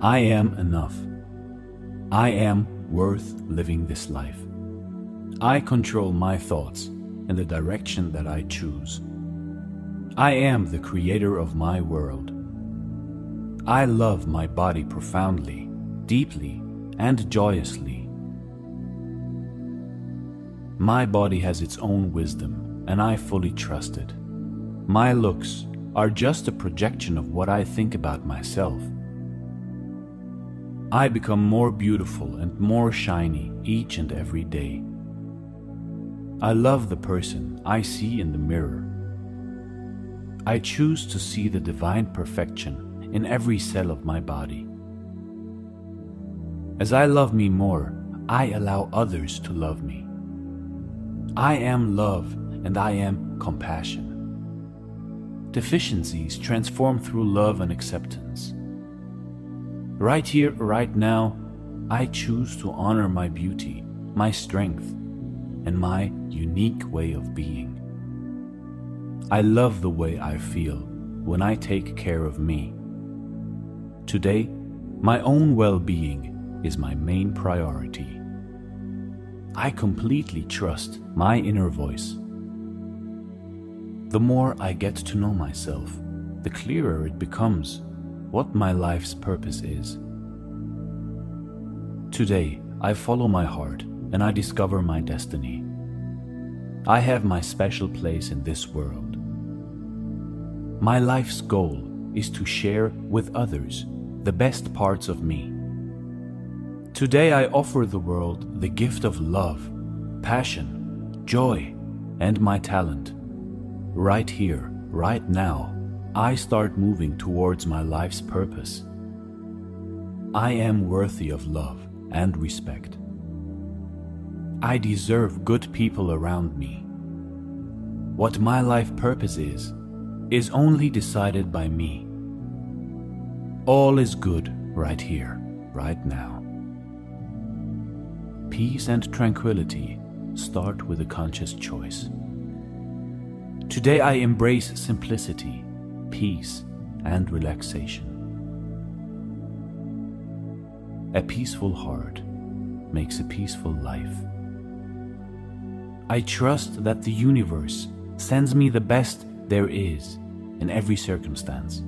I am enough. I am worth living this life. I control my thoughts and the direction that I choose. I am the creator of my world. I love my body profoundly, deeply, and joyously. My body has its own wisdom, and I fully trust it. My looks are just a projection of what I think about myself. I become more beautiful and more shiny each and every day. I love the person I see in the mirror. I choose to see the divine perfection in every cell of my body. As I love me more, I allow others to love me. I am love and I am compassion. Deficiencies transform through love and acceptance. Right here, right now, I choose to honor my beauty, my strength, and my unique way of being. I love the way I feel when I take care of me. Today, my own well being is my main priority. I completely trust my inner voice. The more I get to know myself, the clearer it becomes what my life's purpose is. Today, I follow my heart and I discover my destiny. I have my special place in this world. My life's goal is to share with others the best parts of me. Today, I offer the world the gift of love, passion, joy, and my talent. Right here, right now, I start moving towards my life's purpose. I am worthy of love and respect. I deserve good people around me. What my life purpose is, is only decided by me. All is good right here, right now. Peace and tranquility start with a conscious choice. Today I embrace simplicity peace, and relaxation. A peaceful heart makes a peaceful life. I trust that the universe sends me the best there is in every circumstance.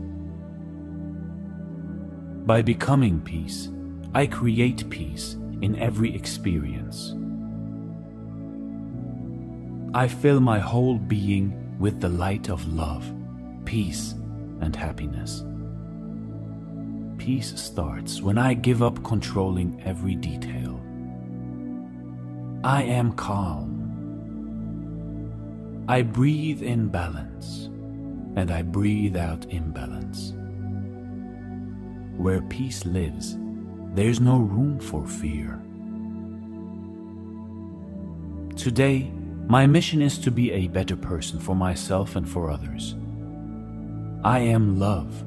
By becoming peace, I create peace in every experience. I fill my whole being with the light of love peace, and happiness. Peace starts when I give up controlling every detail. I am calm. I breathe in balance and I breathe out imbalance. Where peace lives, there's no room for fear. Today, my mission is to be a better person for myself and for others. I am love.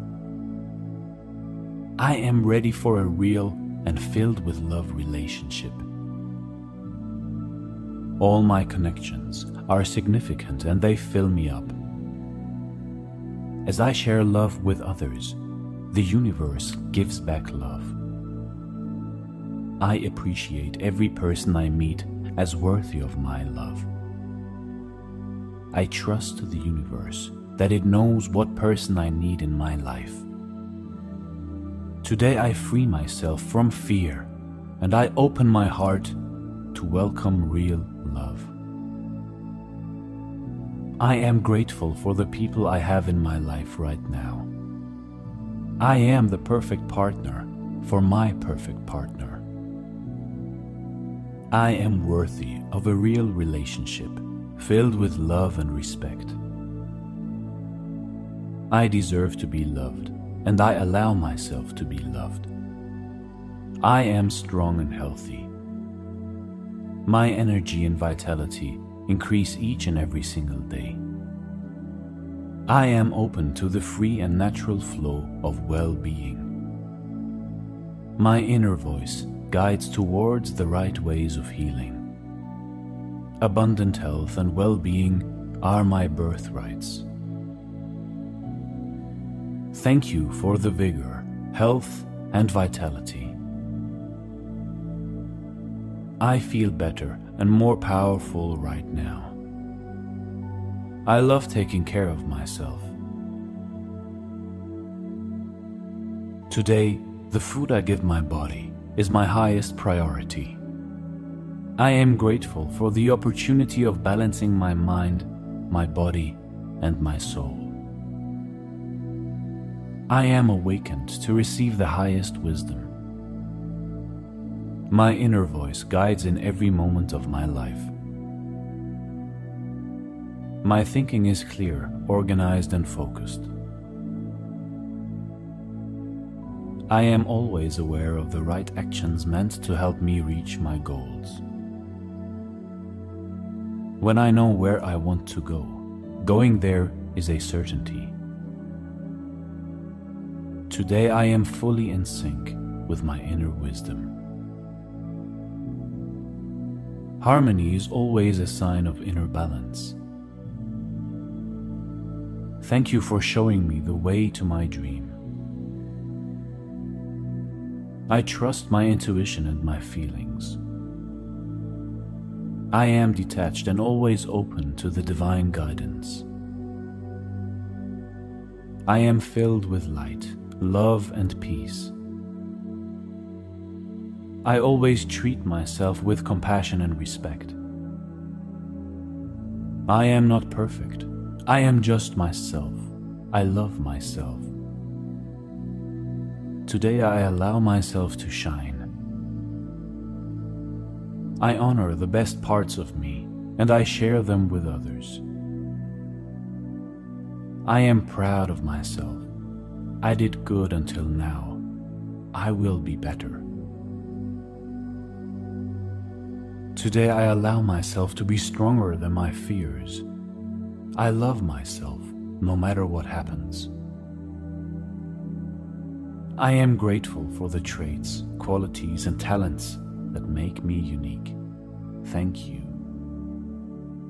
I am ready for a real and filled with love relationship. All my connections are significant and they fill me up. As I share love with others, the universe gives back love. I appreciate every person I meet as worthy of my love. I trust the universe that it knows what person I need in my life. Today I free myself from fear and I open my heart to welcome real love. I am grateful for the people I have in my life right now. I am the perfect partner for my perfect partner. I am worthy of a real relationship filled with love and respect. I deserve to be loved, and I allow myself to be loved. I am strong and healthy. My energy and vitality increase each and every single day. I am open to the free and natural flow of well being. My inner voice guides towards the right ways of healing. Abundant health and well being are my birthrights. Thank you for the vigor, health, and vitality. I feel better and more powerful right now. I love taking care of myself. Today, the food I give my body is my highest priority. I am grateful for the opportunity of balancing my mind, my body, and my soul. I am awakened to receive the highest wisdom. My inner voice guides in every moment of my life. My thinking is clear, organized, and focused. I am always aware of the right actions meant to help me reach my goals. When I know where I want to go, going there is a certainty. Today I am fully in sync with my inner wisdom. Harmony is always a sign of inner balance. Thank you for showing me the way to my dream. I trust my intuition and my feelings. I am detached and always open to the divine guidance. I am filled with light, love, and peace. I always treat myself with compassion and respect. I am not perfect. I am just myself. I love myself. Today I allow myself to shine. I honor the best parts of me and I share them with others. I am proud of myself. I did good until now. I will be better. Today I allow myself to be stronger than my fears. I love myself no matter what happens. I am grateful for the traits, qualities, and talents that make me unique. Thank you.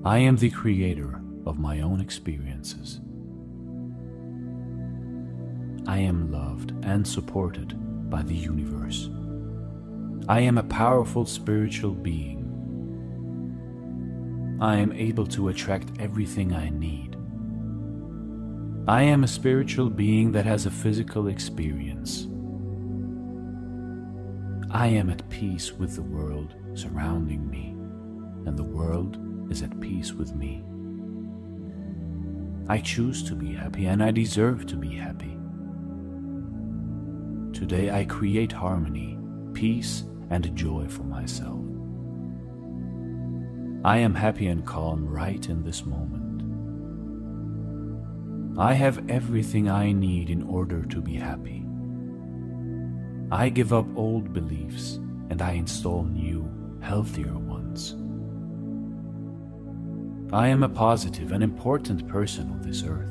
I am the creator of my own experiences. I am loved and supported by the universe. I am a powerful spiritual being I am able to attract everything I need. I am a spiritual being that has a physical experience. I am at peace with the world surrounding me, and the world is at peace with me. I choose to be happy and I deserve to be happy. Today I create harmony, peace, and joy for myself. I am happy and calm right in this moment. I have everything I need in order to be happy. I give up old beliefs and I install new, healthier ones. I am a positive and important person on this earth.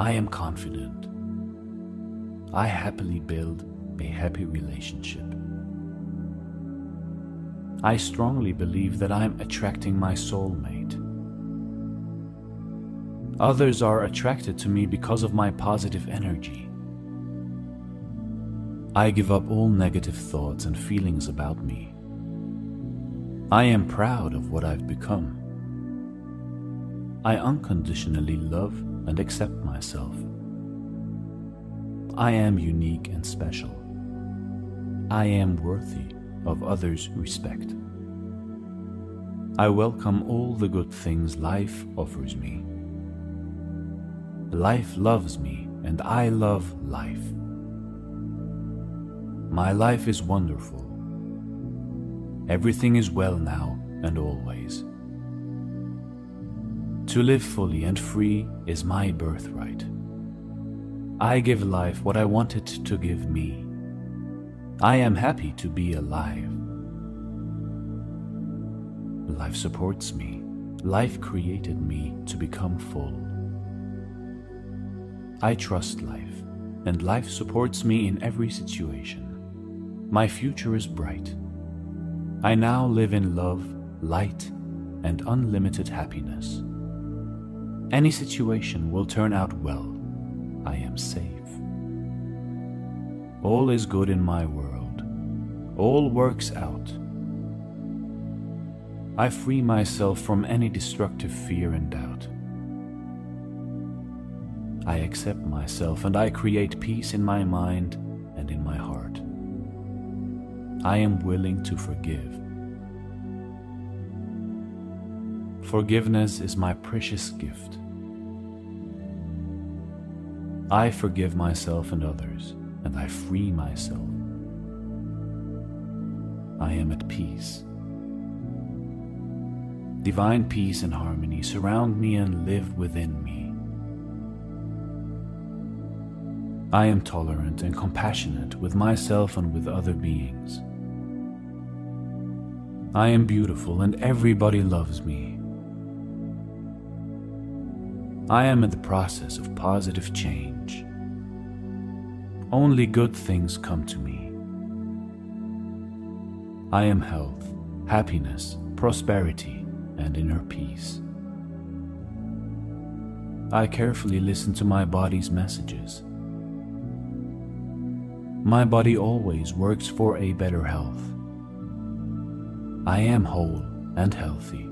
I am confident. I happily build a happy relationship. I strongly believe that I'm attracting my soulmate. Others are attracted to me because of my positive energy. I give up all negative thoughts and feelings about me. I am proud of what I've become. I unconditionally love and accept myself. I am unique and special. I am worthy of others' respect. I welcome all the good things life offers me. Life loves me, and I love life. My life is wonderful. Everything is well now and always. To live fully and free is my birthright. I give life what I want it to give me. I am happy to be alive. Life supports me. life created me to become full. I trust life, and life supports me in every situation. My future is bright. I now live in love, light, and unlimited happiness. Any situation will turn out well. I am safe. All is good in my world. All works out. I free myself from any destructive fear and doubt. I accept myself and I create peace in my mind and in my heart. I am willing to forgive. Forgiveness is my precious gift. I forgive myself and others, and I free myself. I am at peace. Divine peace and harmony surround me and live within me. I am tolerant and compassionate with myself and with other beings. I am beautiful and everybody loves me. I am in the process of positive change. Only good things come to me. I am health, happiness, prosperity, and inner peace. I carefully listen to my body's messages my body always works for a better health. I am whole and healthy.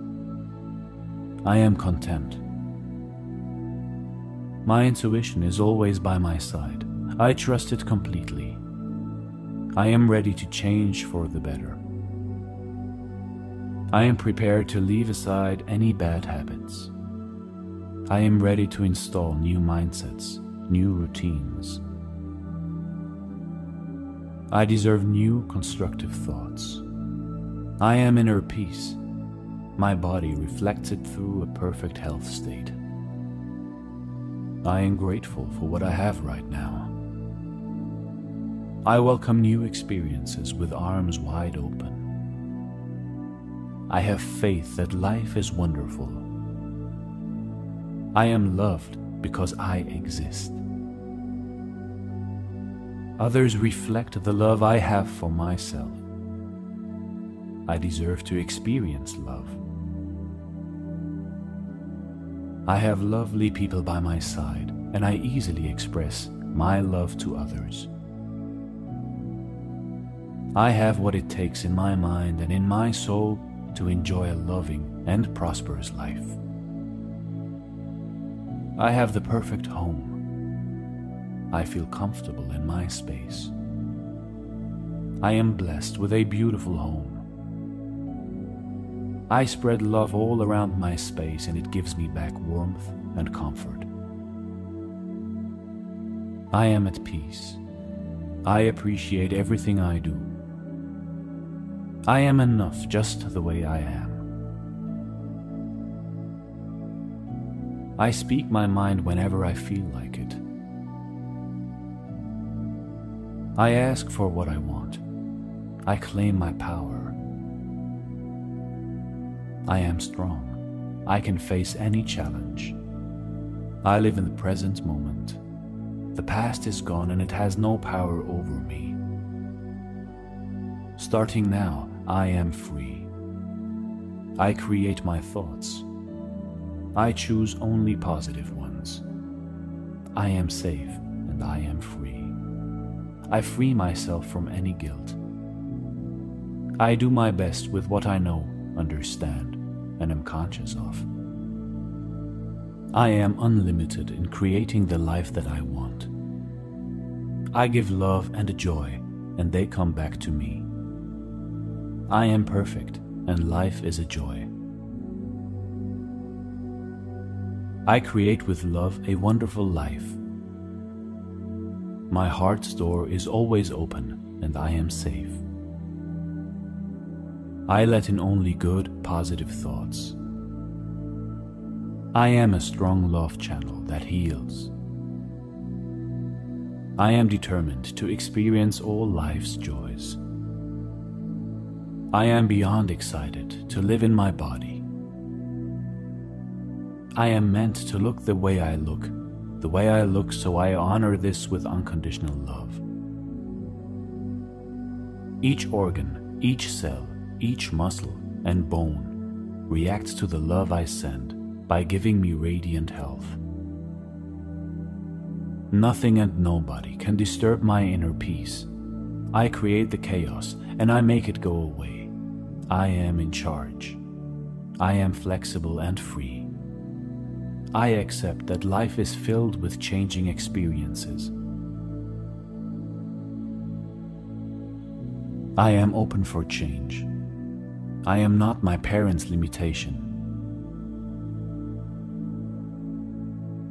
I am content. My intuition is always by my side. I trust it completely. I am ready to change for the better. I am prepared to leave aside any bad habits. I am ready to install new mindsets, new routines. I deserve new constructive thoughts. I am inner peace. My body reflects it through a perfect health state. I am grateful for what I have right now. I welcome new experiences with arms wide open. I have faith that life is wonderful. I am loved because I exist. Others reflect the love I have for myself. I deserve to experience love. I have lovely people by my side, and I easily express my love to others. I have what it takes in my mind and in my soul to enjoy a loving and prosperous life. I have the perfect home I feel comfortable in my space. I am blessed with a beautiful home. I spread love all around my space and it gives me back warmth and comfort. I am at peace. I appreciate everything I do. I am enough just the way I am. I speak my mind whenever I feel like it. I ask for what I want. I claim my power. I am strong. I can face any challenge. I live in the present moment. The past is gone and it has no power over me. Starting now, I am free. I create my thoughts. I choose only positive ones. I am safe and I am free. I free myself from any guilt. I do my best with what I know, understand, and am conscious of. I am unlimited in creating the life that I want. I give love and joy, and they come back to me. I am perfect, and life is a joy. I create with love a wonderful life my heart's door is always open and I am safe. I let in only good, positive thoughts. I am a strong love channel that heals. I am determined to experience all life's joys. I am beyond excited to live in my body. I am meant to look the way I look, the way I look, so I honor this with unconditional love. Each organ, each cell, each muscle and bone reacts to the love I send by giving me radiant health. Nothing and nobody can disturb my inner peace. I create the chaos and I make it go away. I am in charge. I am flexible and free. I accept that life is filled with changing experiences. I am open for change. I am not my parents' limitation.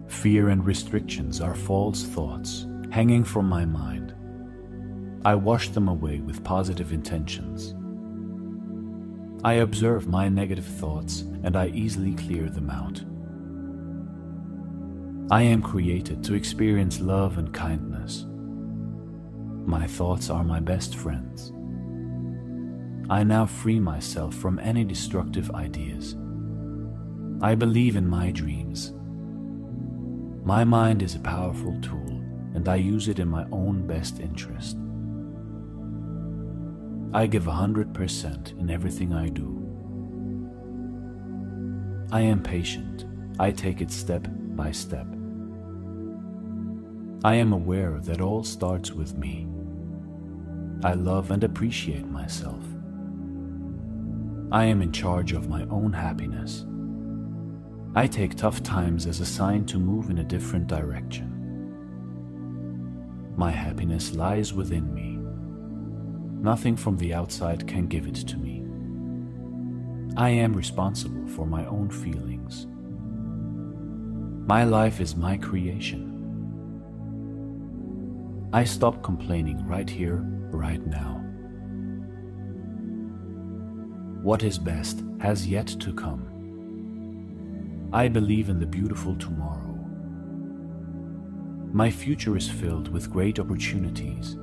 Fear and restrictions are false thoughts hanging from my mind. I wash them away with positive intentions. I observe my negative thoughts and I easily clear them out. I am created to experience love and kindness. My thoughts are my best friends. I now free myself from any destructive ideas. I believe in my dreams my mind is a powerful tool, and I use it in my own best interest. I give 100% in everything I do. I am patient. I take it step by step. I am aware that all starts with me. I love and appreciate myself. I am in charge of my own happiness. I take tough times as a sign to move in a different direction. My happiness lies within me. Nothing from the outside can give it to me. I am responsible for my own feelings. My life is my creation. I stop complaining right here, right now. What is best has yet to come. I believe in the beautiful tomorrow. My future is filled with great opportunities.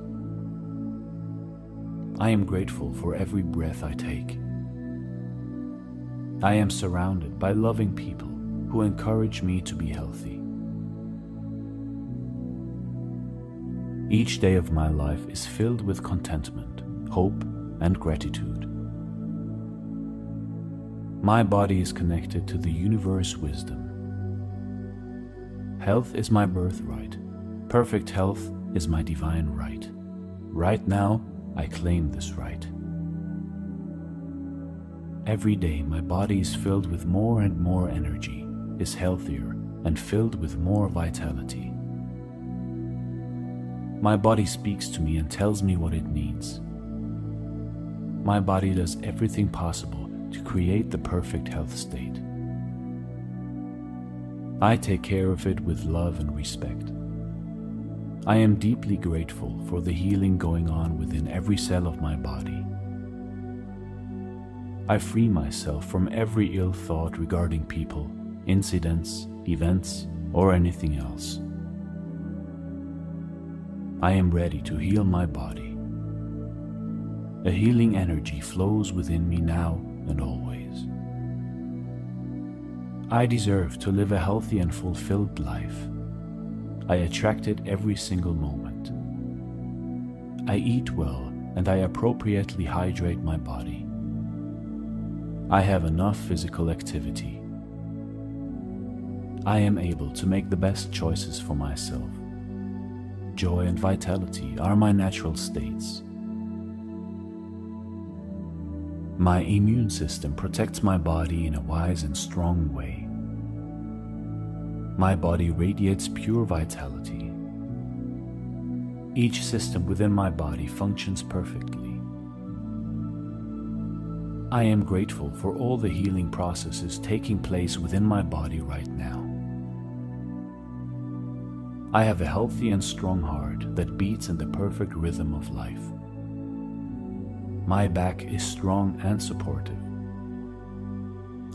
I am grateful for every breath I take. I am surrounded by loving people who encourage me to be healthy. Each day of my life is filled with contentment, hope, and gratitude. My body is connected to the universe wisdom. Health is my birthright. Perfect health is my divine right. Right now, I claim this right. Every day, my body is filled with more and more energy, is healthier, and filled with more vitality. My body speaks to me and tells me what it needs. My body does everything possible to create the perfect health state. I take care of it with love and respect. I am deeply grateful for the healing going on within every cell of my body. I free myself from every ill thought regarding people, incidents, events, or anything else. I am ready to heal my body. A healing energy flows within me now and always. I deserve to live a healthy and fulfilled life. I attract it every single moment. I eat well and I appropriately hydrate my body. I have enough physical activity. I am able to make the best choices for myself. Joy and vitality are my natural states. My immune system protects my body in a wise and strong way. My body radiates pure vitality. Each system within my body functions perfectly. I am grateful for all the healing processes taking place within my body right now. I have a healthy and strong heart that beats in the perfect rhythm of life. My back is strong and supportive.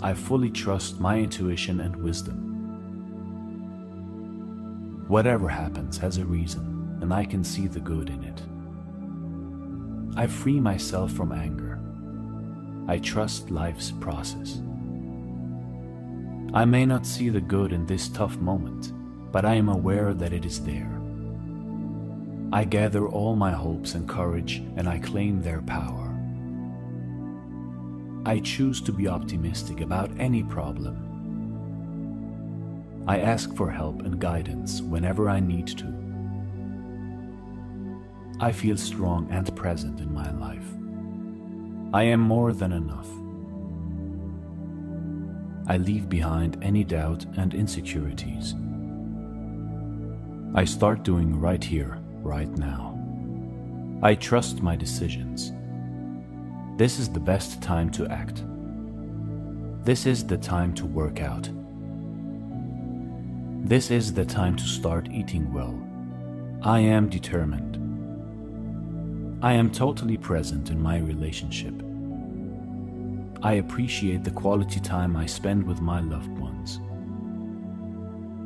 I fully trust my intuition and wisdom. Whatever happens has a reason, and I can see the good in it. I free myself from anger. I trust life's process. I may not see the good in this tough moment, but I am aware that it is there. I gather all my hopes and courage and I claim their power. I choose to be optimistic about any problem. I ask for help and guidance whenever I need to. I feel strong and present in my life. I am more than enough. I leave behind any doubt and insecurities. I start doing right here, right now. I trust my decisions. This is the best time to act. This is the time to work out. This is the time to start eating well. I am determined. I am totally present in my relationship. I appreciate the quality time I spend with my loved ones.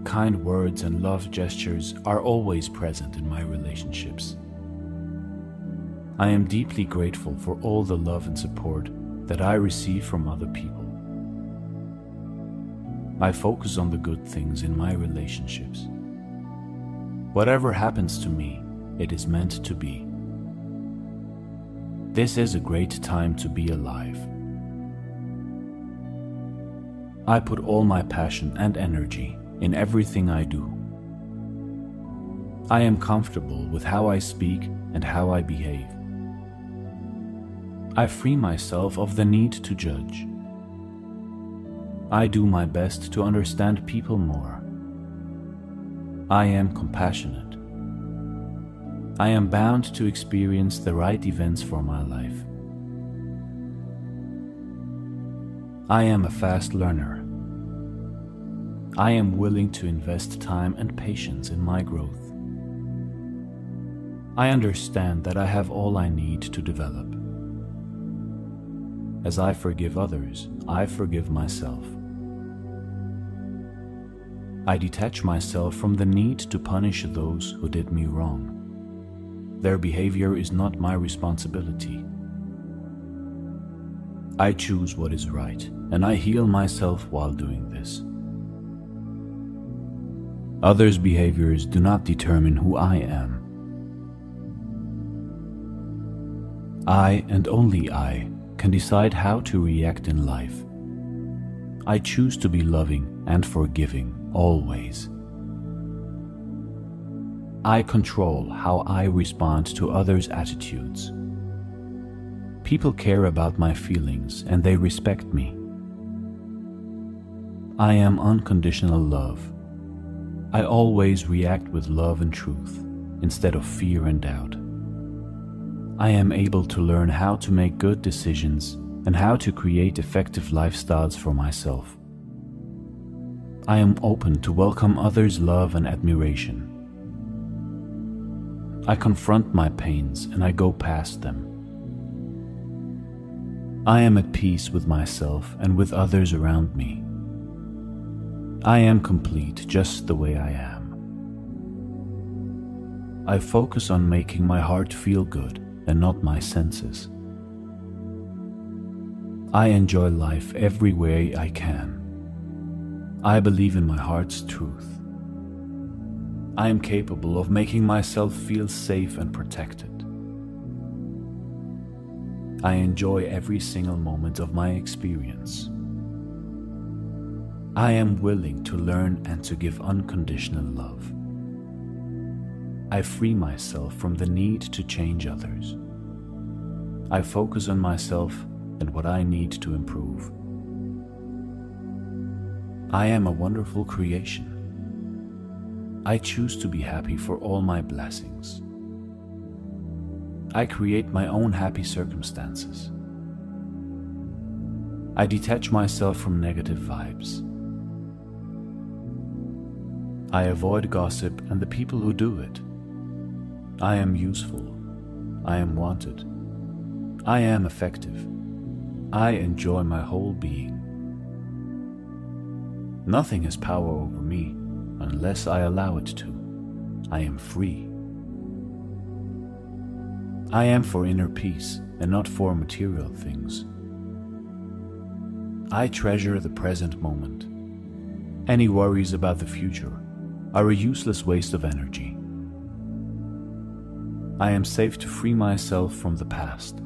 Kind words and love gestures are always present in my relationships. I am deeply grateful for all the love and support that I receive from other people. I focus on the good things in my relationships. Whatever happens to me, it is meant to be. This is a great time to be alive. I put all my passion and energy in everything I do. I am comfortable with how I speak and how I behave. I free myself of the need to judge. I do my best to understand people more. I am compassionate. I am bound to experience the right events for my life. I am a fast learner. I am willing to invest time and patience in my growth. I understand that I have all I need to develop. As I forgive others, I forgive myself. I detach myself from the need to punish those who did me wrong. Their behavior is not my responsibility. I choose what is right, and I heal myself while doing this. Others' behaviors do not determine who I am. I and only I can decide how to react in life. I choose to be loving and forgiving always. I control how I respond to others' attitudes. People care about my feelings and they respect me. I am unconditional love. I always react with love and truth instead of fear and doubt. I am able to learn how to make good decisions and how to create effective lifestyles for myself. I am open to welcome others' love and admiration. I confront my pains and I go past them. I am at peace with myself and with others around me. I am complete just the way I am. I focus on making my heart feel good and not my senses. I enjoy life every way I can. I believe in my heart's truth. I am capable of making myself feel safe and protected. I enjoy every single moment of my experience. I am willing to learn and to give unconditional love. I free myself from the need to change others. I focus on myself and what I need to improve. I am a wonderful creation. I choose to be happy for all my blessings. I create my own happy circumstances. I detach myself from negative vibes. I avoid gossip and the people who do it. I am useful. I am wanted. I am effective. I enjoy my whole being. Nothing has power over me unless I allow it to. I am free. I am for inner peace and not for material things. I treasure the present moment. Any worries about the future are a useless waste of energy. I am safe to free myself from the past.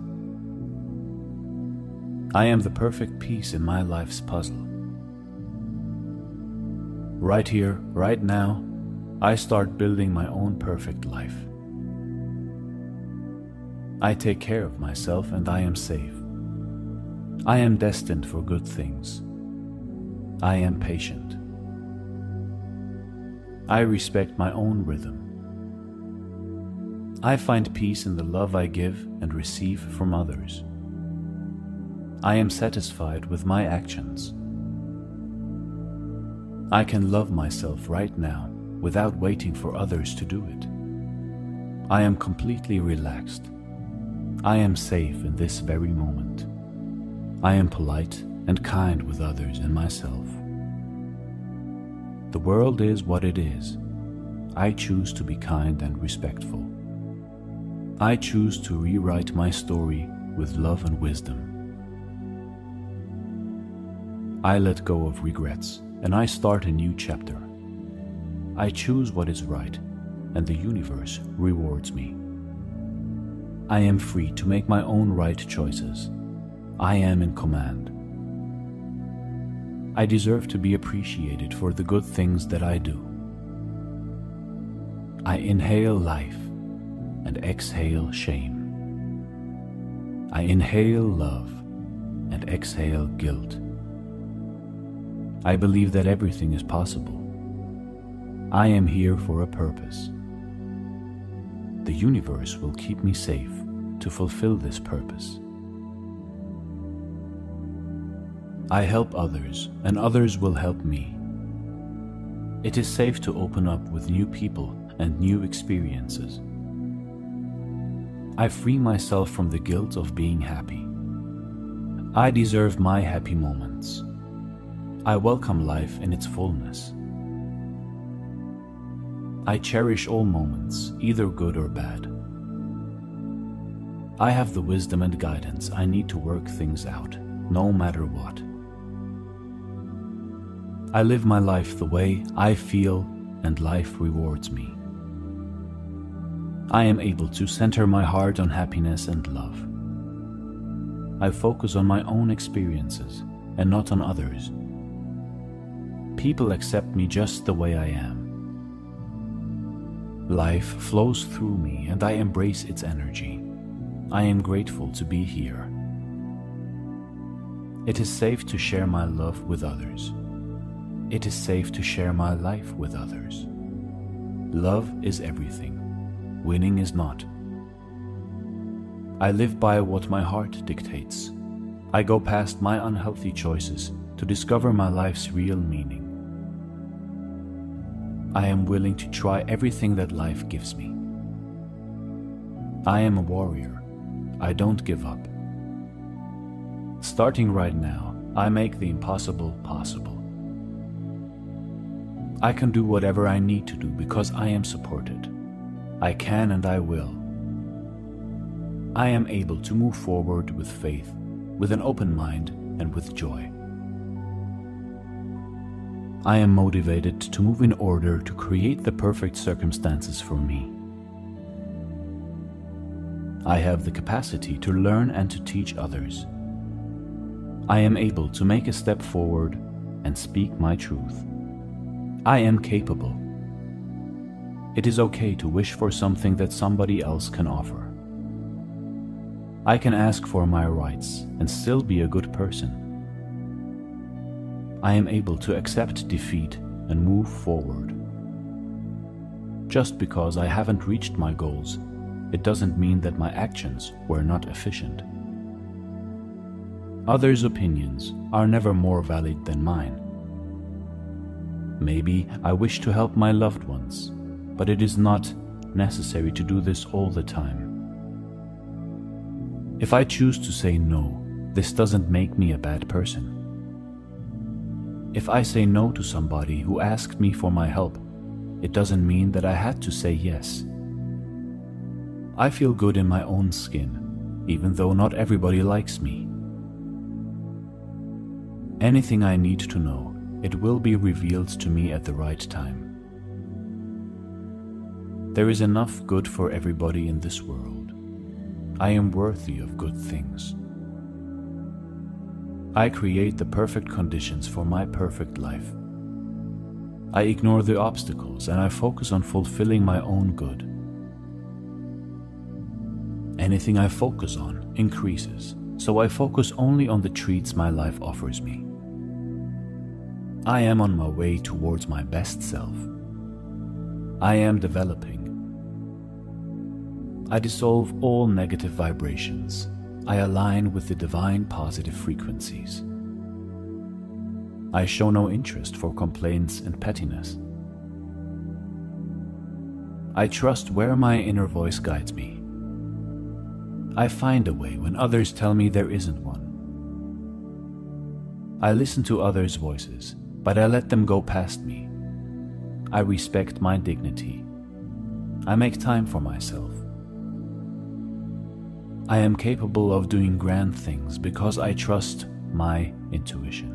I am the perfect piece in my life's puzzle. Right here, right now, I start building my own perfect life. I take care of myself and I am safe. I am destined for good things. I am patient. I respect my own rhythm. I find peace in the love I give and receive from others. I am satisfied with my actions. I can love myself right now without waiting for others to do it. I am completely relaxed. I am safe in this very moment. I am polite and kind with others and myself. The world is what it is. I choose to be kind and respectful. I choose to rewrite my story with love and wisdom. I let go of regrets and I start a new chapter. I choose what is right, and the universe rewards me. I am free to make my own right choices. I am in command. I deserve to be appreciated for the good things that I do. I inhale life and exhale shame. I inhale love and exhale guilt. I believe that everything is possible. I am here for a purpose the universe will keep me safe to fulfill this purpose. I help others, and others will help me. It is safe to open up with new people and new experiences. I free myself from the guilt of being happy. I deserve my happy moments. I welcome life in its fullness. I cherish all moments, either good or bad. I have the wisdom and guidance I need to work things out, no matter what. I live my life the way I feel, and life rewards me. I am able to center my heart on happiness and love. I focus on my own experiences and not on others. People accept me just the way I am. Life flows through me and I embrace its energy. I am grateful to be here. It is safe to share my love with others. It is safe to share my life with others. Love is everything. Winning is not. I live by what my heart dictates. I go past my unhealthy choices to discover my life's real meaning. I am willing to try everything that life gives me. I am a warrior. I don't give up. Starting right now, I make the impossible possible. I can do whatever I need to do because I am supported. I can and I will. I am able to move forward with faith, with an open mind, and with joy. I am motivated to move in order to create the perfect circumstances for me. I have the capacity to learn and to teach others. I am able to make a step forward and speak my truth. I am capable. It is okay to wish for something that somebody else can offer. I can ask for my rights and still be a good person. I am able to accept defeat and move forward. Just because I haven't reached my goals, it doesn't mean that my actions were not efficient. Others' opinions are never more valid than mine. Maybe I wish to help my loved ones, but it is not necessary to do this all the time. If I choose to say no, this doesn't make me a bad person. If I say no to somebody who asked me for my help, it doesn't mean that I had to say yes. I feel good in my own skin, even though not everybody likes me. Anything I need to know it will be revealed to me at the right time. There is enough good for everybody in this world. I am worthy of good things. I create the perfect conditions for my perfect life. I ignore the obstacles and I focus on fulfilling my own good. Anything I focus on increases, so I focus only on the treats my life offers me. I am on my way towards my best self. I am developing. I dissolve all negative vibrations. I align with the divine positive frequencies. I show no interest for complaints and pettiness. I trust where my inner voice guides me. I find a way when others tell me there isn't one. I listen to others' voices, but I let them go past me. I respect my dignity. I make time for myself. I am capable of doing grand things because I trust my intuition.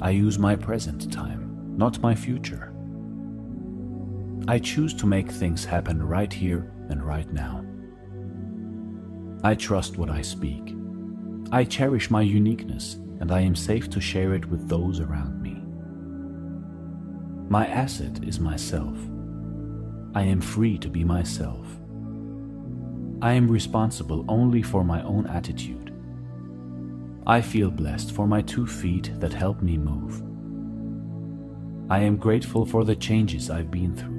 I use my present time, not my future. I choose to make things happen right here and right now. I trust what I speak. I cherish my uniqueness and I am safe to share it with those around me. My asset is myself. I am free to be myself. I am responsible only for my own attitude. I feel blessed for my two feet that help me move. I am grateful for the changes I've been through.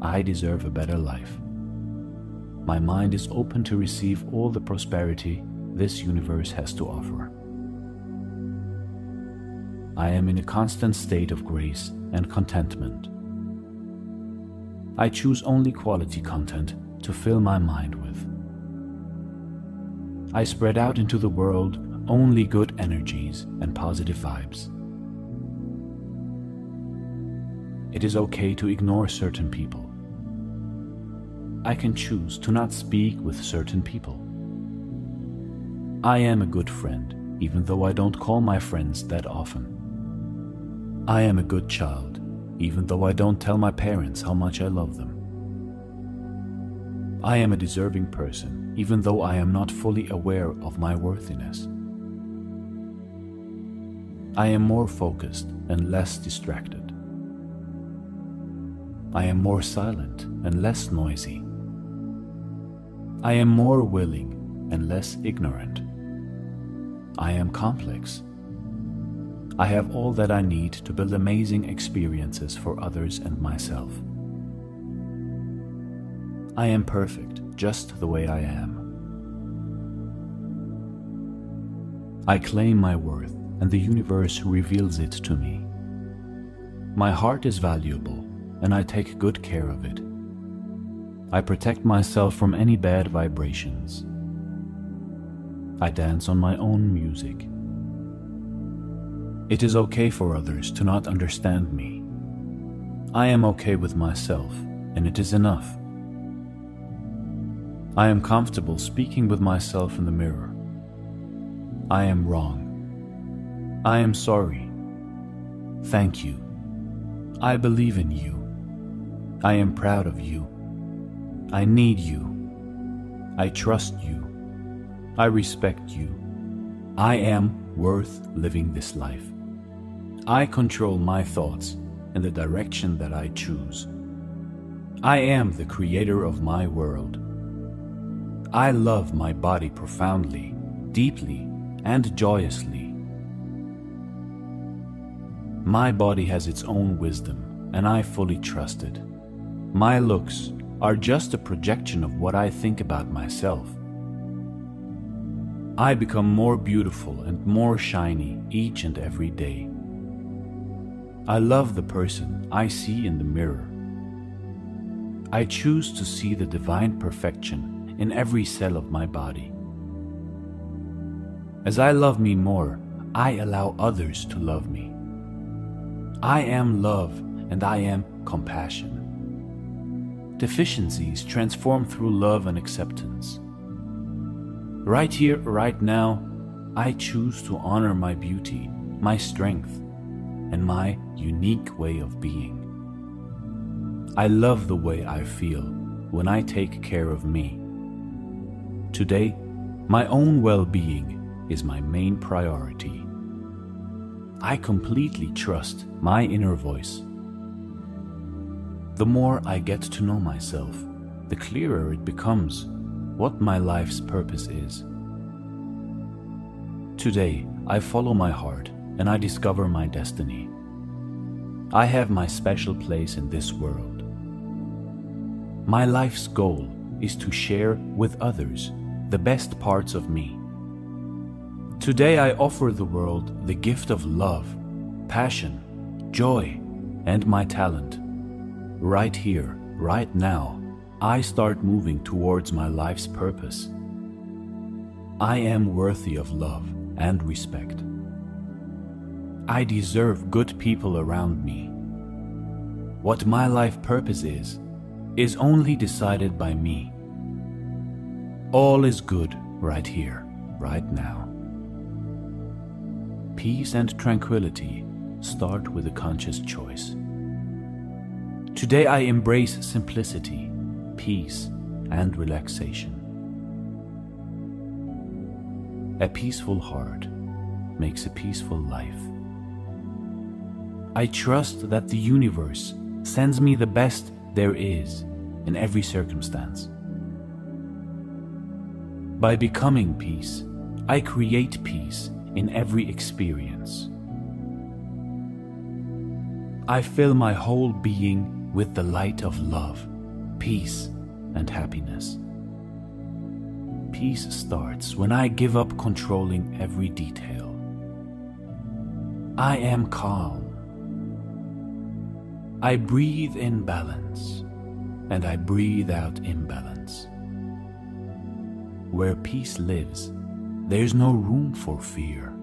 I deserve a better life. My mind is open to receive all the prosperity this universe has to offer. I am in a constant state of grace and contentment. I choose only quality content to fill my mind with. I spread out into the world only good energies and positive vibes. It is okay to ignore certain people. I can choose to not speak with certain people. I am a good friend, even though I don't call my friends that often. I am a good child, even though I don't tell my parents how much I love them. I am a deserving person, even though I am not fully aware of my worthiness. I am more focused and less distracted. I am more silent and less noisy. I am more willing and less ignorant. I am complex. I have all that I need to build amazing experiences for others and myself. I am perfect just the way I am. I claim my worth and the universe reveals it to me. My heart is valuable and I take good care of it. I protect myself from any bad vibrations. I dance on my own music. It is okay for others to not understand me. I am okay with myself, and it is enough. I am comfortable speaking with myself in the mirror. I am wrong. I am sorry. Thank you. I believe in you. I am proud of you. I need you. I trust you. I respect you. I am worth living this life. I control my thoughts and the direction that I choose. I am the creator of my world. I love my body profoundly, deeply, and joyously. My body has its own wisdom, and I fully trust it. My looks are just a projection of what I think about myself. I become more beautiful and more shiny each and every day. I love the person I see in the mirror. I choose to see the divine perfection in every cell of my body. As I love me more, I allow others to love me. I am love and I am compassion. Deficiencies transform through love and acceptance. Right here, right now, I choose to honor my beauty my strength, and my unique way of being. I love the way I feel when I take care of me. Today, my own well being is my main priority. I completely trust my inner voice. The more I get to know myself, the clearer it becomes what my life's purpose is. Today, I follow my heart and I discover my destiny. I have my special place in this world. My life's goal is to share with others the best parts of me. Today I offer the world the gift of love, passion, joy, and my talent. Right here, right now, I start moving towards my life's purpose. I am worthy of love and respect. I deserve good people around me. What my life purpose is, is only decided by me. All is good right here, right now. Peace and tranquility start with a conscious choice. Today I embrace simplicity, peace, and relaxation. A peaceful heart makes a peaceful life. I trust that the universe sends me the best there is in every circumstance. By becoming peace, I create peace in every experience. I fill my whole being with the light of love, peace, and happiness. Peace starts when I give up controlling every detail. I am calm. I breathe in balance and I breathe out imbalance. Where peace lives, there's no room for fear.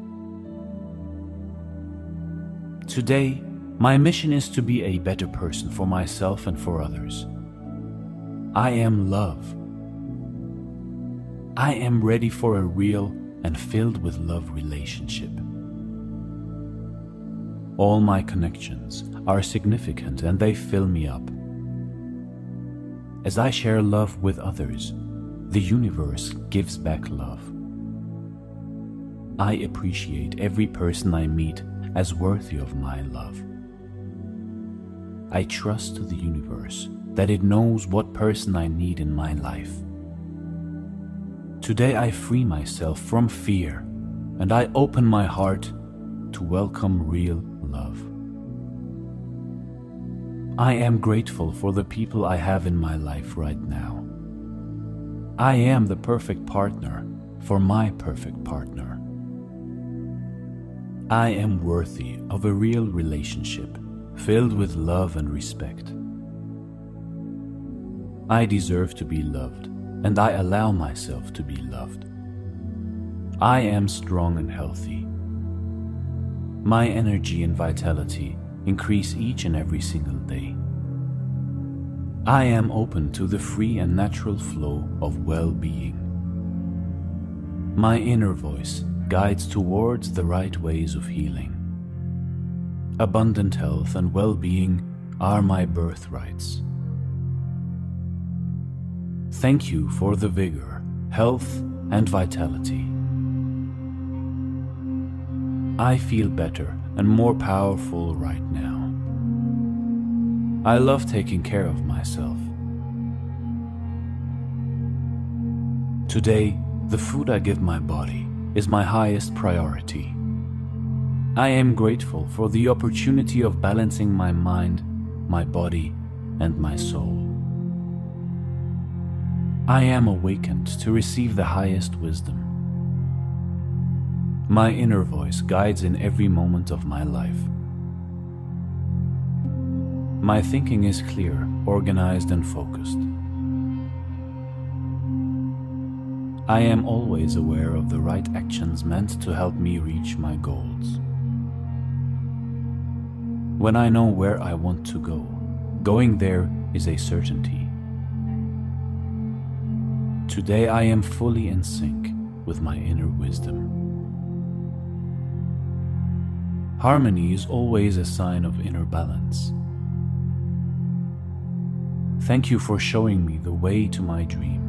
Today, my mission is to be a better person for myself and for others. I am love. I am ready for a real and filled with love relationship. All my connections are significant and they fill me up. As I share love with others, the universe gives back love. I appreciate every person I meet as worthy of my love. I trust the universe that it knows what person I need in my life. Today I free myself from fear and I open my heart to welcome real love. I am grateful for the people I have in my life right now. I am the perfect partner for my perfect partner. I am worthy of a real relationship filled with love and respect. I deserve to be loved, and I allow myself to be loved. I am strong and healthy. My energy and vitality increase each and every single day. I am open to the free and natural flow of well being. My inner voice guides towards the right ways of healing. Abundant health and well being are my birthrights. Thank you for the vigor, health, and vitality. I feel better and more powerful right now. I love taking care of myself. Today, the food I give my body is my highest priority. I am grateful for the opportunity of balancing my mind, my body, and my soul. I am awakened to receive the highest wisdom. My inner voice guides in every moment of my life. My thinking is clear, organized, and focused. I am always aware of the right actions meant to help me reach my goals. When I know where I want to go, going there is a certainty. Today I am fully in sync with my inner wisdom. Harmony is always a sign of inner balance. Thank you for showing me the way to my dream.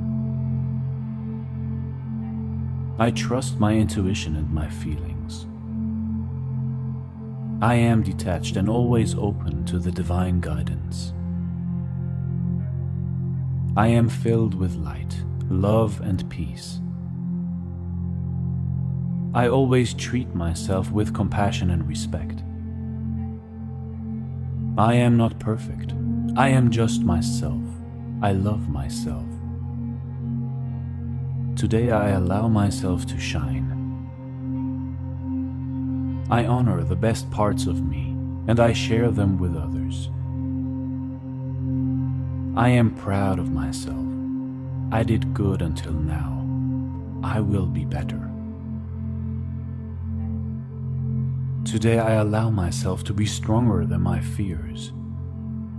I trust my intuition and my feelings. I am detached and always open to the divine guidance. I am filled with light, love, and peace. I always treat myself with compassion and respect. I am not perfect. I am just myself. I love myself. Today I allow myself to shine. I honor the best parts of me and I share them with others. I am proud of myself. I did good until now. I will be better. Today I allow myself to be stronger than my fears.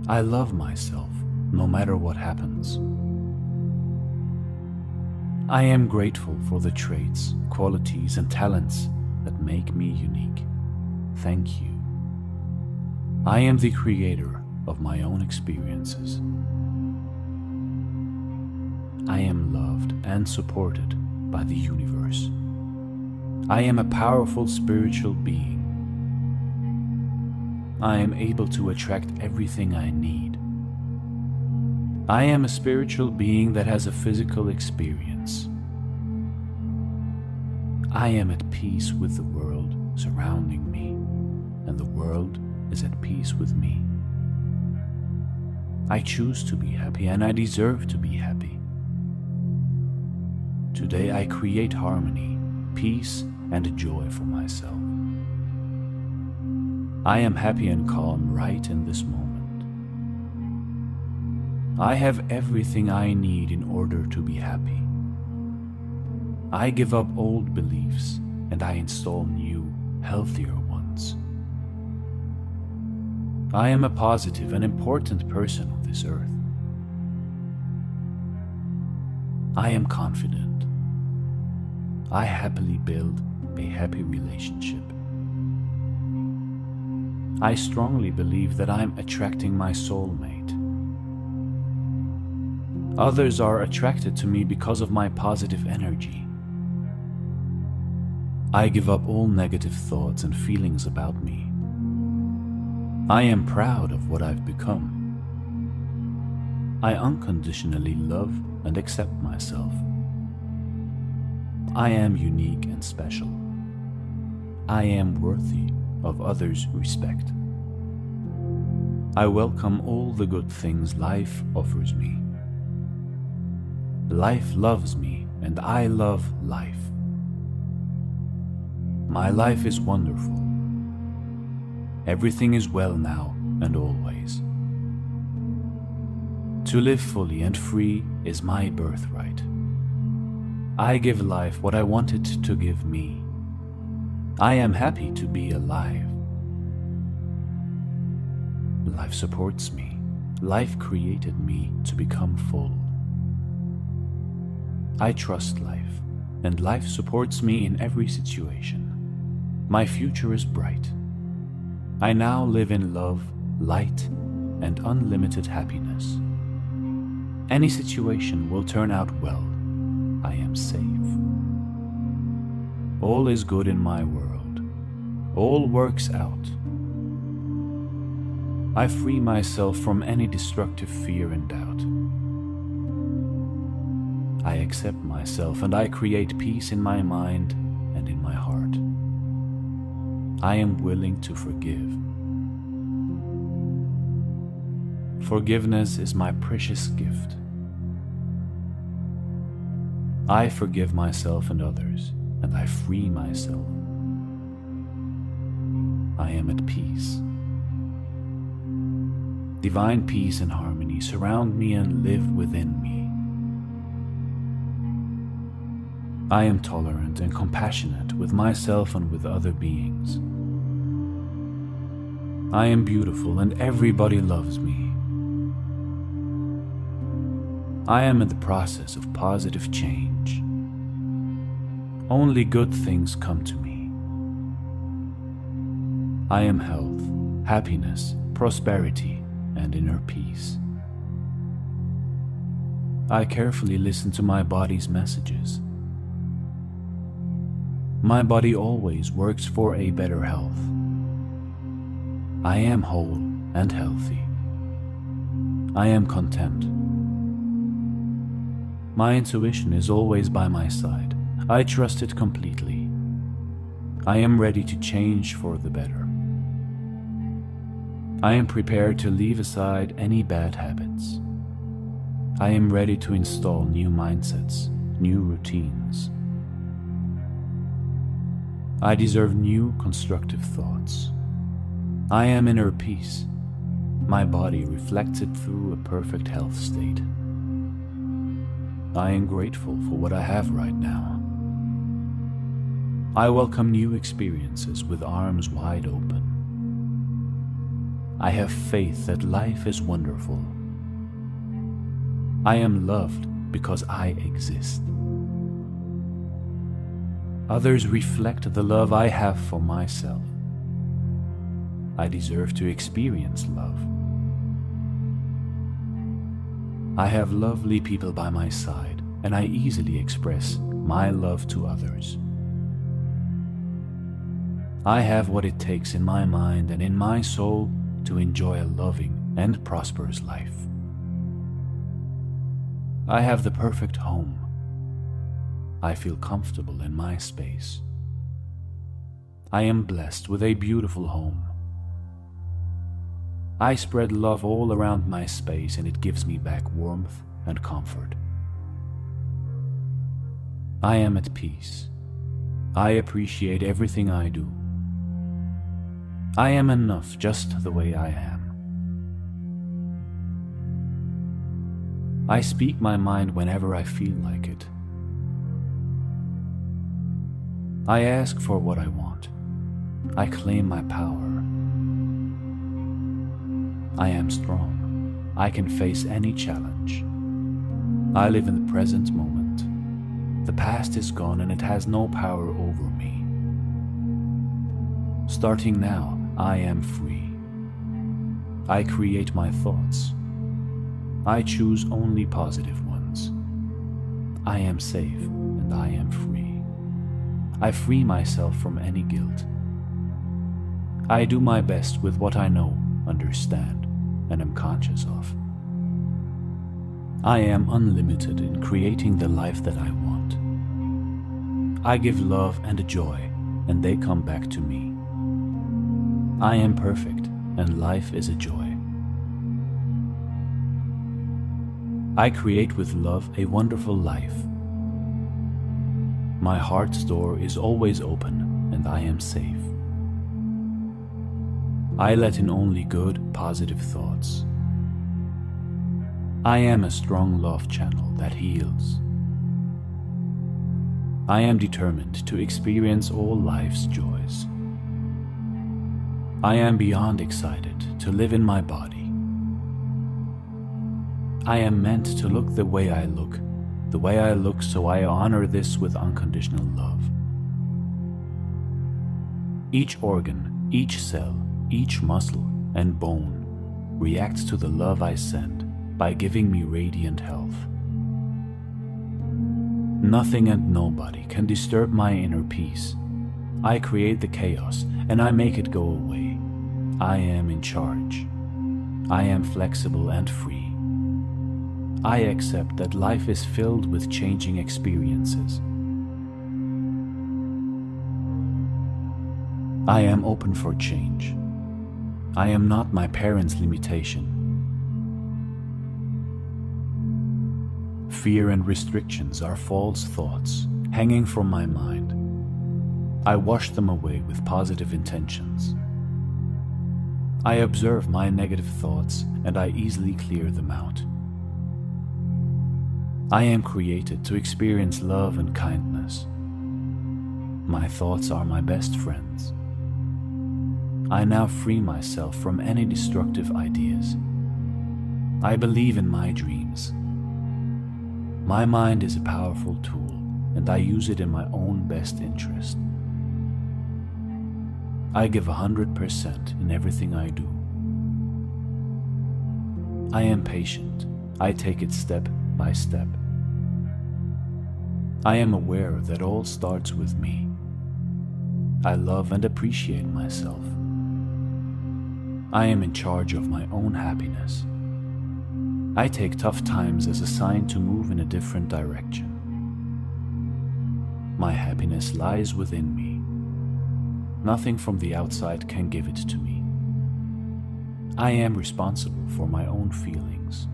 I love myself no matter what happens. I am grateful for the traits, qualities, and talents that make me unique. Thank you. I am the creator of my own experiences. I am loved and supported by the universe. I am a powerful spiritual being I am able to attract everything I need. I am a spiritual being that has a physical experience. I am at peace with the world surrounding me, and the world is at peace with me. I choose to be happy, and I deserve to be happy. Today I create harmony, peace, and joy for myself. I am happy and calm right in this moment. I have everything I need in order to be happy. I give up old beliefs and I install new, healthier ones. I am a positive and important person on this earth. I am confident. I happily build a happy relationship. I strongly believe that I'm attracting my soulmate. Others are attracted to me because of my positive energy. I give up all negative thoughts and feelings about me. I am proud of what I've become. I unconditionally love and accept myself. I am unique and special. I am worthy of others' respect. I welcome all the good things life offers me. Life loves me, and I love life. My life is wonderful. Everything is well now and always. To live fully and free is my birthright. I give life what I want it to give me. I am happy to be alive. Life supports me. Life created me to become full. I trust life, and life supports me in every situation. My future is bright. I now live in love, light, and unlimited happiness. Any situation will turn out well. I am safe. All is good in my world. All works out. I free myself from any destructive fear and doubt. I accept myself and I create peace in my mind and in my heart. I am willing to forgive. Forgiveness is my precious gift. I forgive myself and others and I free myself. I am at peace. Divine peace and harmony surround me and live within me. I am tolerant and compassionate with myself and with other beings. I am beautiful and everybody loves me. I am in the process of positive change. Only good things come to me. I am health, happiness, prosperity, and inner peace. I carefully listen to my body's messages. My body always works for a better health. I am whole and healthy. I am content. My intuition is always by my side. I trust it completely. I am ready to change for the better. I am prepared to leave aside any bad habits. I am ready to install new mindsets, new routines. I deserve new constructive thoughts. I am inner peace. My body reflects it through a perfect health state. I am grateful for what I have right now. I welcome new experiences with arms wide open. I have faith that life is wonderful. I am loved because I exist. Others reflect the love I have for myself. I deserve to experience love. I have lovely people by my side, and I easily express my love to others. I have what it takes in my mind and in my soul to enjoy a loving and prosperous life. I have the perfect home. I feel comfortable in my space. I am blessed with a beautiful home. I spread love all around my space and it gives me back warmth and comfort. I am at peace. I appreciate everything I do. I am enough just the way I am. I speak my mind whenever I feel like it. I ask for what I want. I claim my power. I am strong. I can face any challenge. I live in the present moment. The past is gone and it has no power over me. Starting now, I am free. I create my thoughts. I choose only positive ones. I am safe and I am free. I free myself from any guilt. I do my best with what I know, understand, and am conscious of. I am unlimited in creating the life that I want. I give love and joy, and they come back to me. I am perfect, and life is a joy. I create with love a wonderful life. My heart's door is always open, and I am safe. I let in only good, positive thoughts. I am a strong love channel that heals. I am determined to experience all life's joys. I am beyond excited to live in my body. I am meant to look the way I look, the way I look, so I honor this with unconditional love. Each organ, each cell, each muscle and bone reacts to the love I send by giving me radiant health. Nothing and nobody can disturb my inner peace. I create the chaos and I make it go away. I am in charge. I am flexible and free. I accept that life is filled with changing experiences. I am open for change. I am not my parents' limitation. Fear and restrictions are false thoughts hanging from my mind. I wash them away with positive intentions. I observe my negative thoughts and I easily clear them out. I am created to experience love and kindness. My thoughts are my best friends. I now free myself from any destructive ideas. I believe in my dreams. My mind is a powerful tool, and I use it in my own best interest. I give a hundred percent in everything I do. I am patient. I take it step by step. I am aware that all starts with me. I love and appreciate myself. I am in charge of my own happiness. I take tough times as a sign to move in a different direction. My happiness lies within me. Nothing from the outside can give it to me. I am responsible for my own feelings.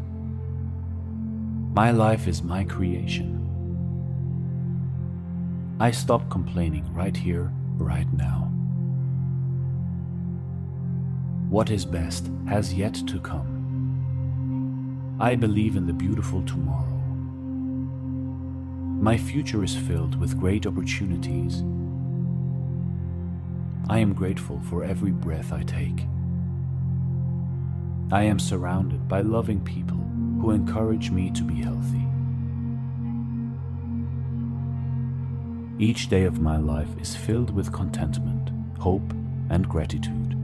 My life is my creation. I stop complaining right here, right now. What is best has yet to come. I believe in the beautiful tomorrow. My future is filled with great opportunities. I am grateful for every breath I take. I am surrounded by loving people who encourage me to be healthy. Each day of my life is filled with contentment, hope, and gratitude.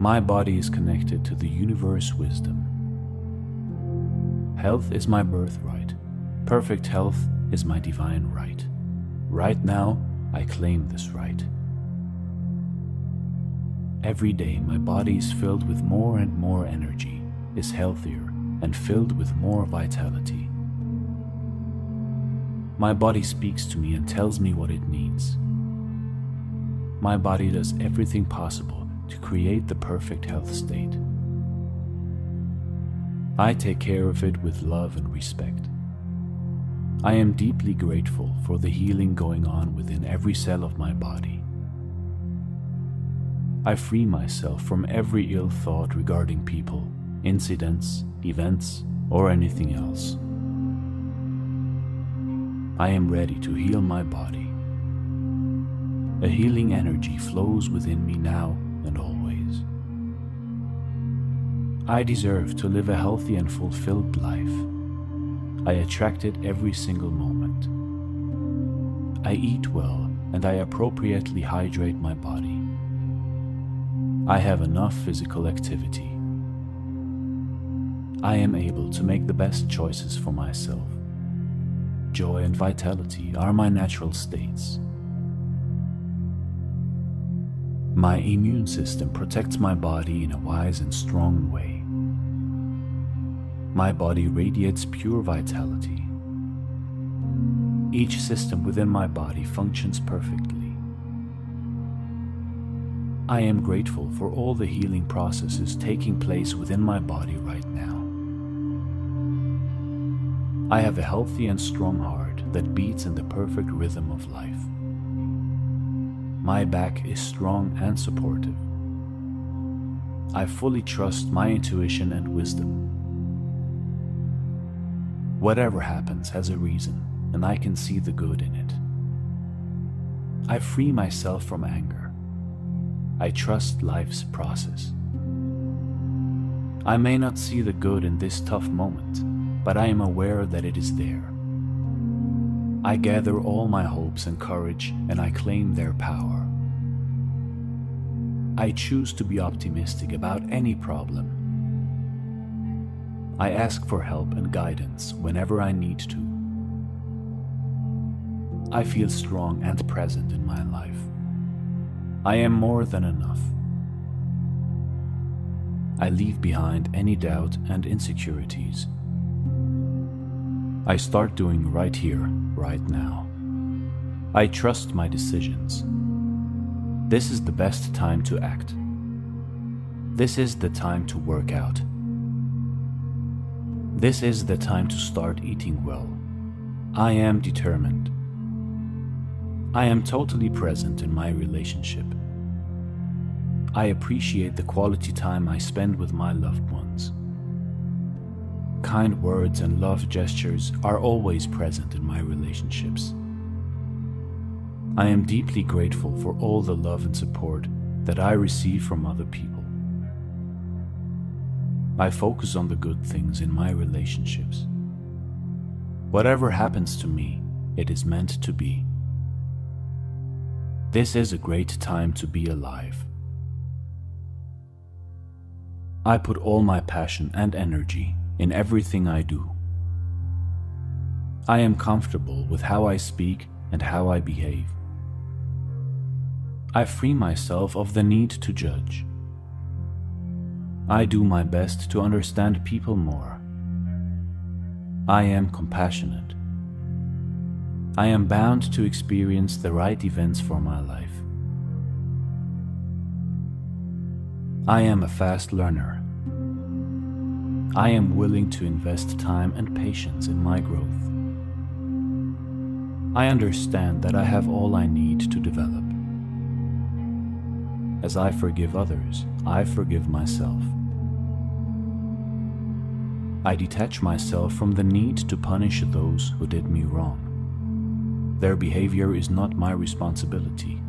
My body is connected to the universe wisdom. Health is my birthright. Perfect health is my divine right. Right now, I claim this right. Every day, my body is filled with more and more energy, is healthier, and filled with more vitality. My body speaks to me and tells me what it needs. My body does everything possible to create the perfect health state. I take care of it with love and respect. I am deeply grateful for the healing going on within every cell of my body. I free myself from every ill thought regarding people, incidents, events, or anything else. I am ready to heal my body. A healing energy flows within me now and always. I deserve to live a healthy and fulfilled life. I attract it every single moment. I eat well and I appropriately hydrate my body. I have enough physical activity. I am able to make the best choices for myself. Joy and vitality are my natural states. My immune system protects my body in a wise and strong way. My body radiates pure vitality. Each system within my body functions perfectly. I am grateful for all the healing processes taking place within my body right now. I have a healthy and strong heart that beats in the perfect rhythm of life. My back is strong and supportive. I fully trust my intuition and wisdom. Whatever happens has a reason, and I can see the good in it. I free myself from anger. I trust life's process. I may not see the good in this tough moment, but I am aware that it is there. I gather all my hopes and courage and I claim their power. I choose to be optimistic about any problem. I ask for help and guidance whenever I need to. I feel strong and present in my life. I am more than enough. I leave behind any doubt and insecurities. I start doing right here, right now. I trust my decisions. This is the best time to act. This is the time to work out. This is the time to start eating well. I am determined. I am totally present in my relationship. I appreciate the quality time I spend with my loved ones. Kind words and love gestures are always present in my relationships. I am deeply grateful for all the love and support that I receive from other people. I focus on the good things in my relationships. Whatever happens to me, it is meant to be. This is a great time to be alive. I put all my passion and energy in everything I do. I am comfortable with how I speak and how I behave. I free myself of the need to judge. I do my best to understand people more. I am compassionate. I am bound to experience the right events for my life. I am a fast learner. I am willing to invest time and patience in my growth. I understand that I have all I need to develop. As I forgive others, I forgive myself. I detach myself from the need to punish those who did me wrong. Their behavior is not my responsibility.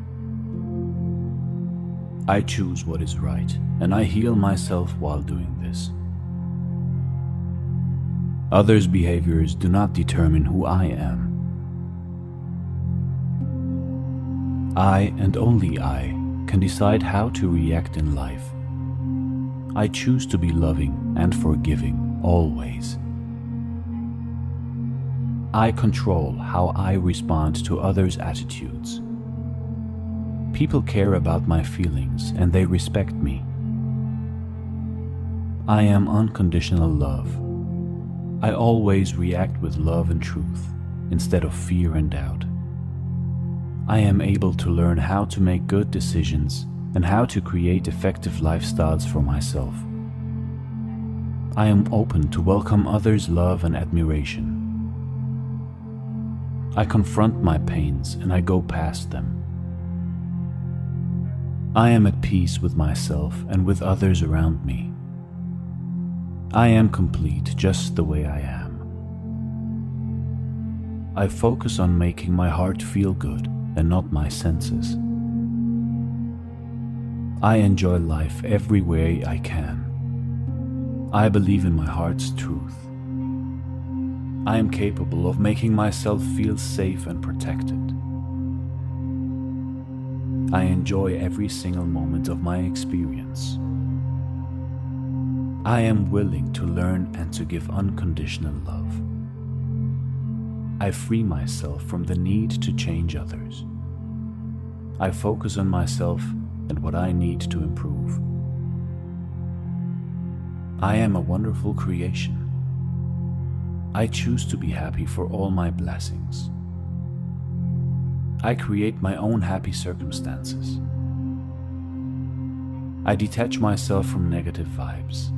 I choose what is right, and I heal myself while doing this. Others' behaviors do not determine who I am. I and only I can decide how to react in life. I choose to be loving and forgiving always. I control how I respond to others' attitudes. People care about my feelings and they respect me. I am unconditional love. I always react with love and truth instead of fear and doubt. I am able to learn how to make good decisions and how to create effective lifestyles for myself. I am open to welcome others' love and admiration. I confront my pains and I go past them. I am at peace with myself and with others around me. I am complete just the way I am. I focus on making my heart feel good and not my senses. I enjoy life every way I can. I believe in my heart's truth. I am capable of making myself feel safe and protected. I enjoy every single moment of my experience. I am willing to learn and to give unconditional love. I free myself from the need to change others. I focus on myself and what I need to improve. I am a wonderful creation. I choose to be happy for all my blessings. I create my own happy circumstances. I detach myself from negative vibes.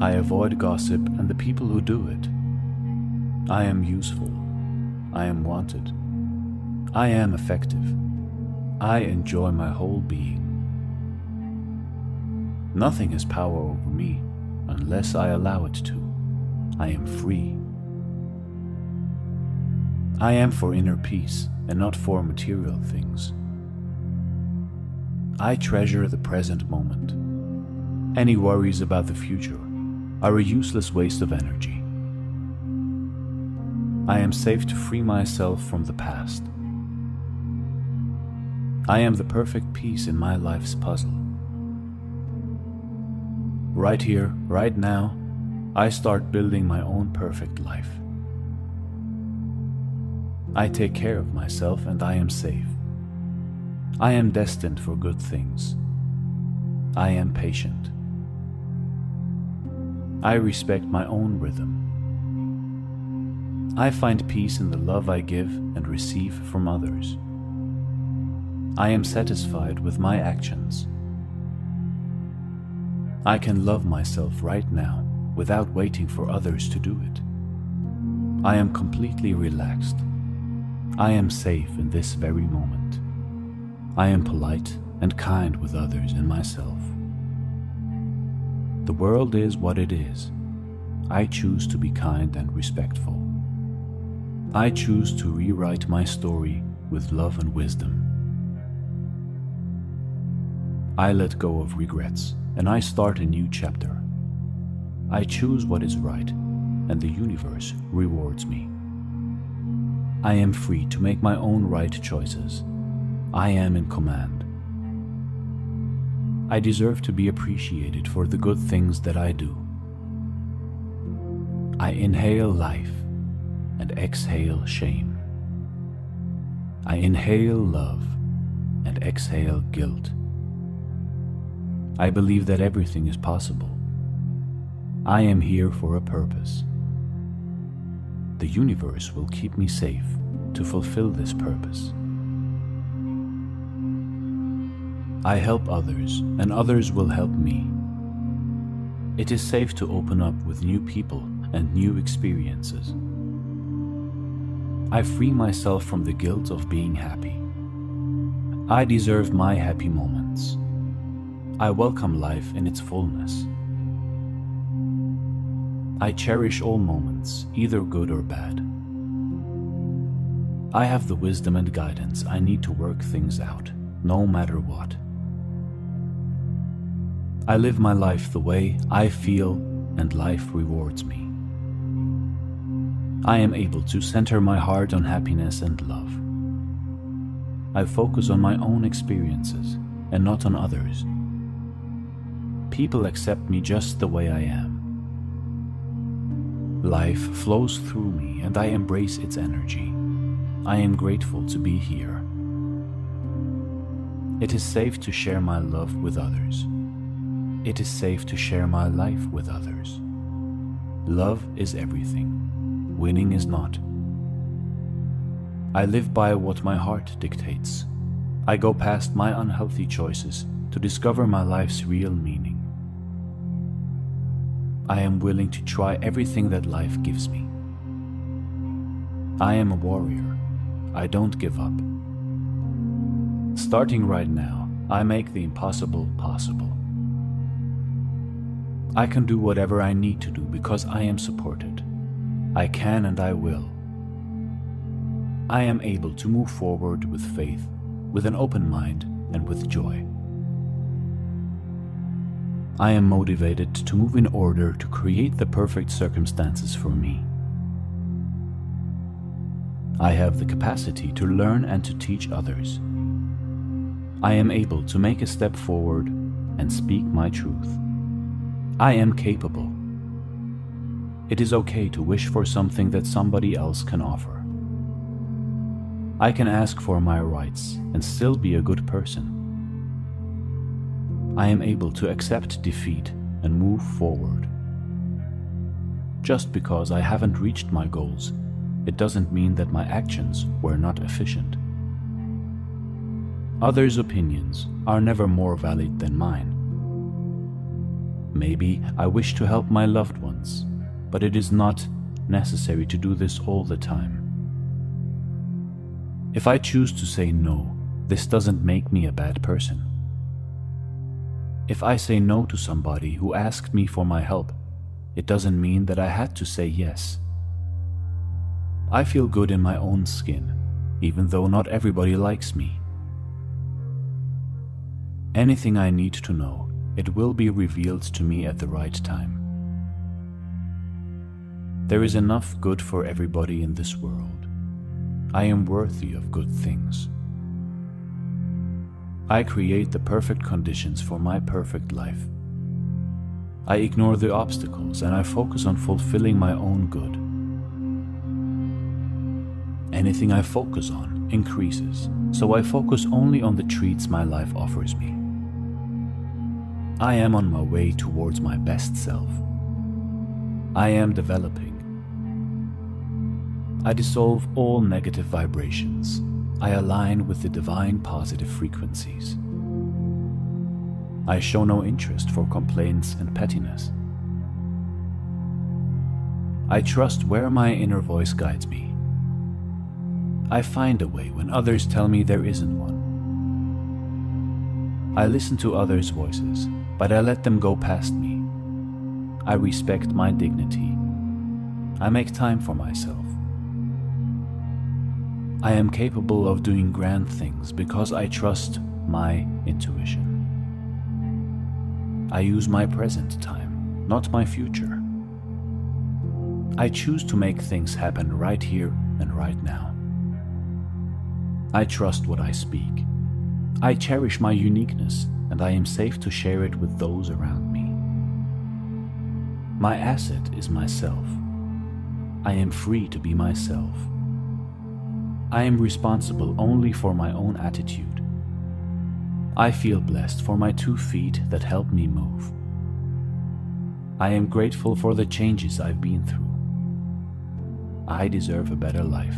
I avoid gossip and the people who do it. I am useful. I am wanted. I am effective. I enjoy my whole being. Nothing has power over me unless I allow it to. I am free. I am for inner peace and not for material things. I treasure the present moment. Any worries about the future are a useless waste of energy. I am safe to free myself from the past. I am the perfect piece in my life's puzzle. Right here, right now, I start building my own perfect life. I take care of myself and I am safe. I am destined for good things. I am patient. I respect my own rhythm. I find peace in the love I give and receive from others. I am satisfied with my actions. I can love myself right now without waiting for others to do it. I am completely relaxed. I am safe in this very moment. I am polite and kind with others and myself. The world is what it is. I choose to be kind and respectful. I choose to rewrite my story with love and wisdom. I let go of regrets and I start a new chapter. I choose what is right, and the universe rewards me. I am free to make my own right choices. I am in command. I deserve to be appreciated for the good things that I do. I inhale life and exhale shame. I inhale love and exhale guilt. I believe that everything is possible. I am here for a purpose. The universe will keep me safe to fulfill this purpose. I help others, and others will help me. It is safe to open up with new people and new experiences. I free myself from the guilt of being happy. I deserve my happy moments. I welcome life in its fullness. I cherish all moments, either good or bad. I have the wisdom and guidance I need to work things out, no matter what. I live my life the way I feel and life rewards me. I am able to center my heart on happiness and love. I focus on my own experiences and not on others. People accept me just the way I am. Life flows through me and I embrace its energy. I am grateful to be here. It is safe to share my love with others. It is safe to share my life with others. Love is everything. Winning is not. I live by what my heart dictates. I go past my unhealthy choices to discover my life's real meaning. I am willing to try everything that life gives me. I am a warrior. I don't give up. Starting right now, I make the impossible possible. I can do whatever I need to do because I am supported. I can and I will. I am able to move forward with faith, with an open mind, and with joy. I am motivated to move in order to create the perfect circumstances for me. I have the capacity to learn and to teach others. I am able to make a step forward and speak my truth. I am capable. It is okay to wish for something that somebody else can offer. I can ask for my rights and still be a good person. I am able to accept defeat and move forward. Just because I haven't reached my goals, it doesn't mean that my actions were not efficient. Others' opinions are never more valid than mine. Maybe I wish to help my loved ones, but it is not necessary to do this all the time. If I choose to say no, this doesn't make me a bad person. If I say no to somebody who asked me for my help, it doesn't mean that I had to say yes. I feel good in my own skin, even though not everybody likes me. Anything I need to know, it will be revealed to me at the right time. There is enough good for everybody in this world. I am worthy of good things. I create the perfect conditions for my perfect life. I ignore the obstacles and I focus on fulfilling my own good. Anything I focus on increases, so I focus only on the treats my life offers me. I am on my way towards my best self. I am developing. I dissolve all negative vibrations I align with the divine positive frequencies. I show no interest for complaints and pettiness. I trust where my inner voice guides me. I find a way when others tell me there isn't one. I listen to others' voices, but I let them go past me. I respect my dignity. I make time for myself. I am capable of doing grand things because I trust my intuition. I use my present time, not my future. I choose to make things happen right here and right now. I trust what I speak. I cherish my uniqueness, and I am safe to share it with those around me. My asset is myself. I am free to be myself. I am responsible only for my own attitude. I feel blessed for my two feet that help me move. I am grateful for the changes I've been through. I deserve a better life.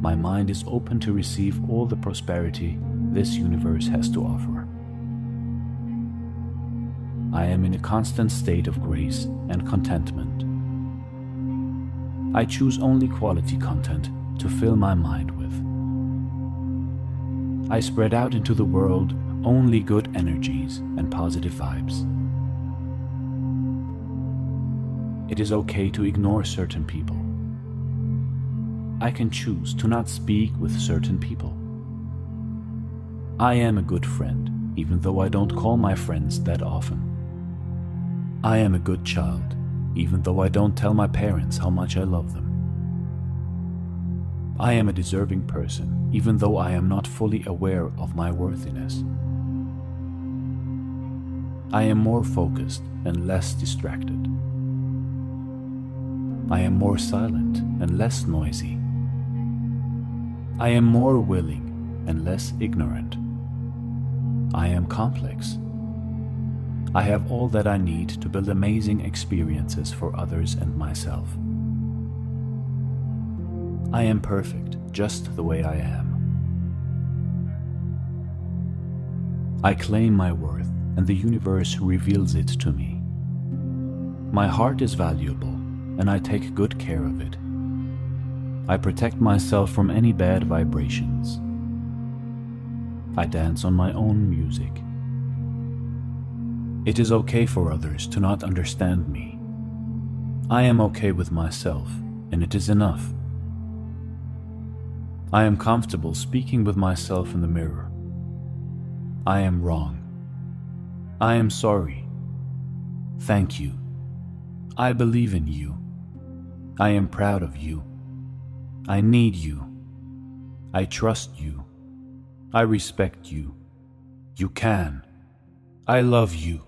My mind is open to receive all the prosperity this universe has to offer. I am in a constant state of grace and contentment. I choose only quality content to fill my mind with. I spread out into the world only good energies and positive vibes. It is okay to ignore certain people. I can choose to not speak with certain people. I am a good friend, even though I don't call my friends that often. I am a good child, even though I don't tell my parents how much I love them. I am a deserving person, even though I am not fully aware of my worthiness. I am more focused and less distracted. I am more silent and less noisy. I am more willing and less ignorant. I am complex. I have all that I need to build amazing experiences for others and myself. I am perfect just the way I am. I claim my worth and the universe reveals it to me. My heart is valuable and I take good care of it. I protect myself from any bad vibrations. I dance on my own music. It is okay for others to not understand me. I am okay with myself, and it is enough. I am comfortable speaking with myself in the mirror. I am wrong. I am sorry. Thank you. I believe in you. I am proud of you. I need you. I trust you. I respect you. You can. I love you.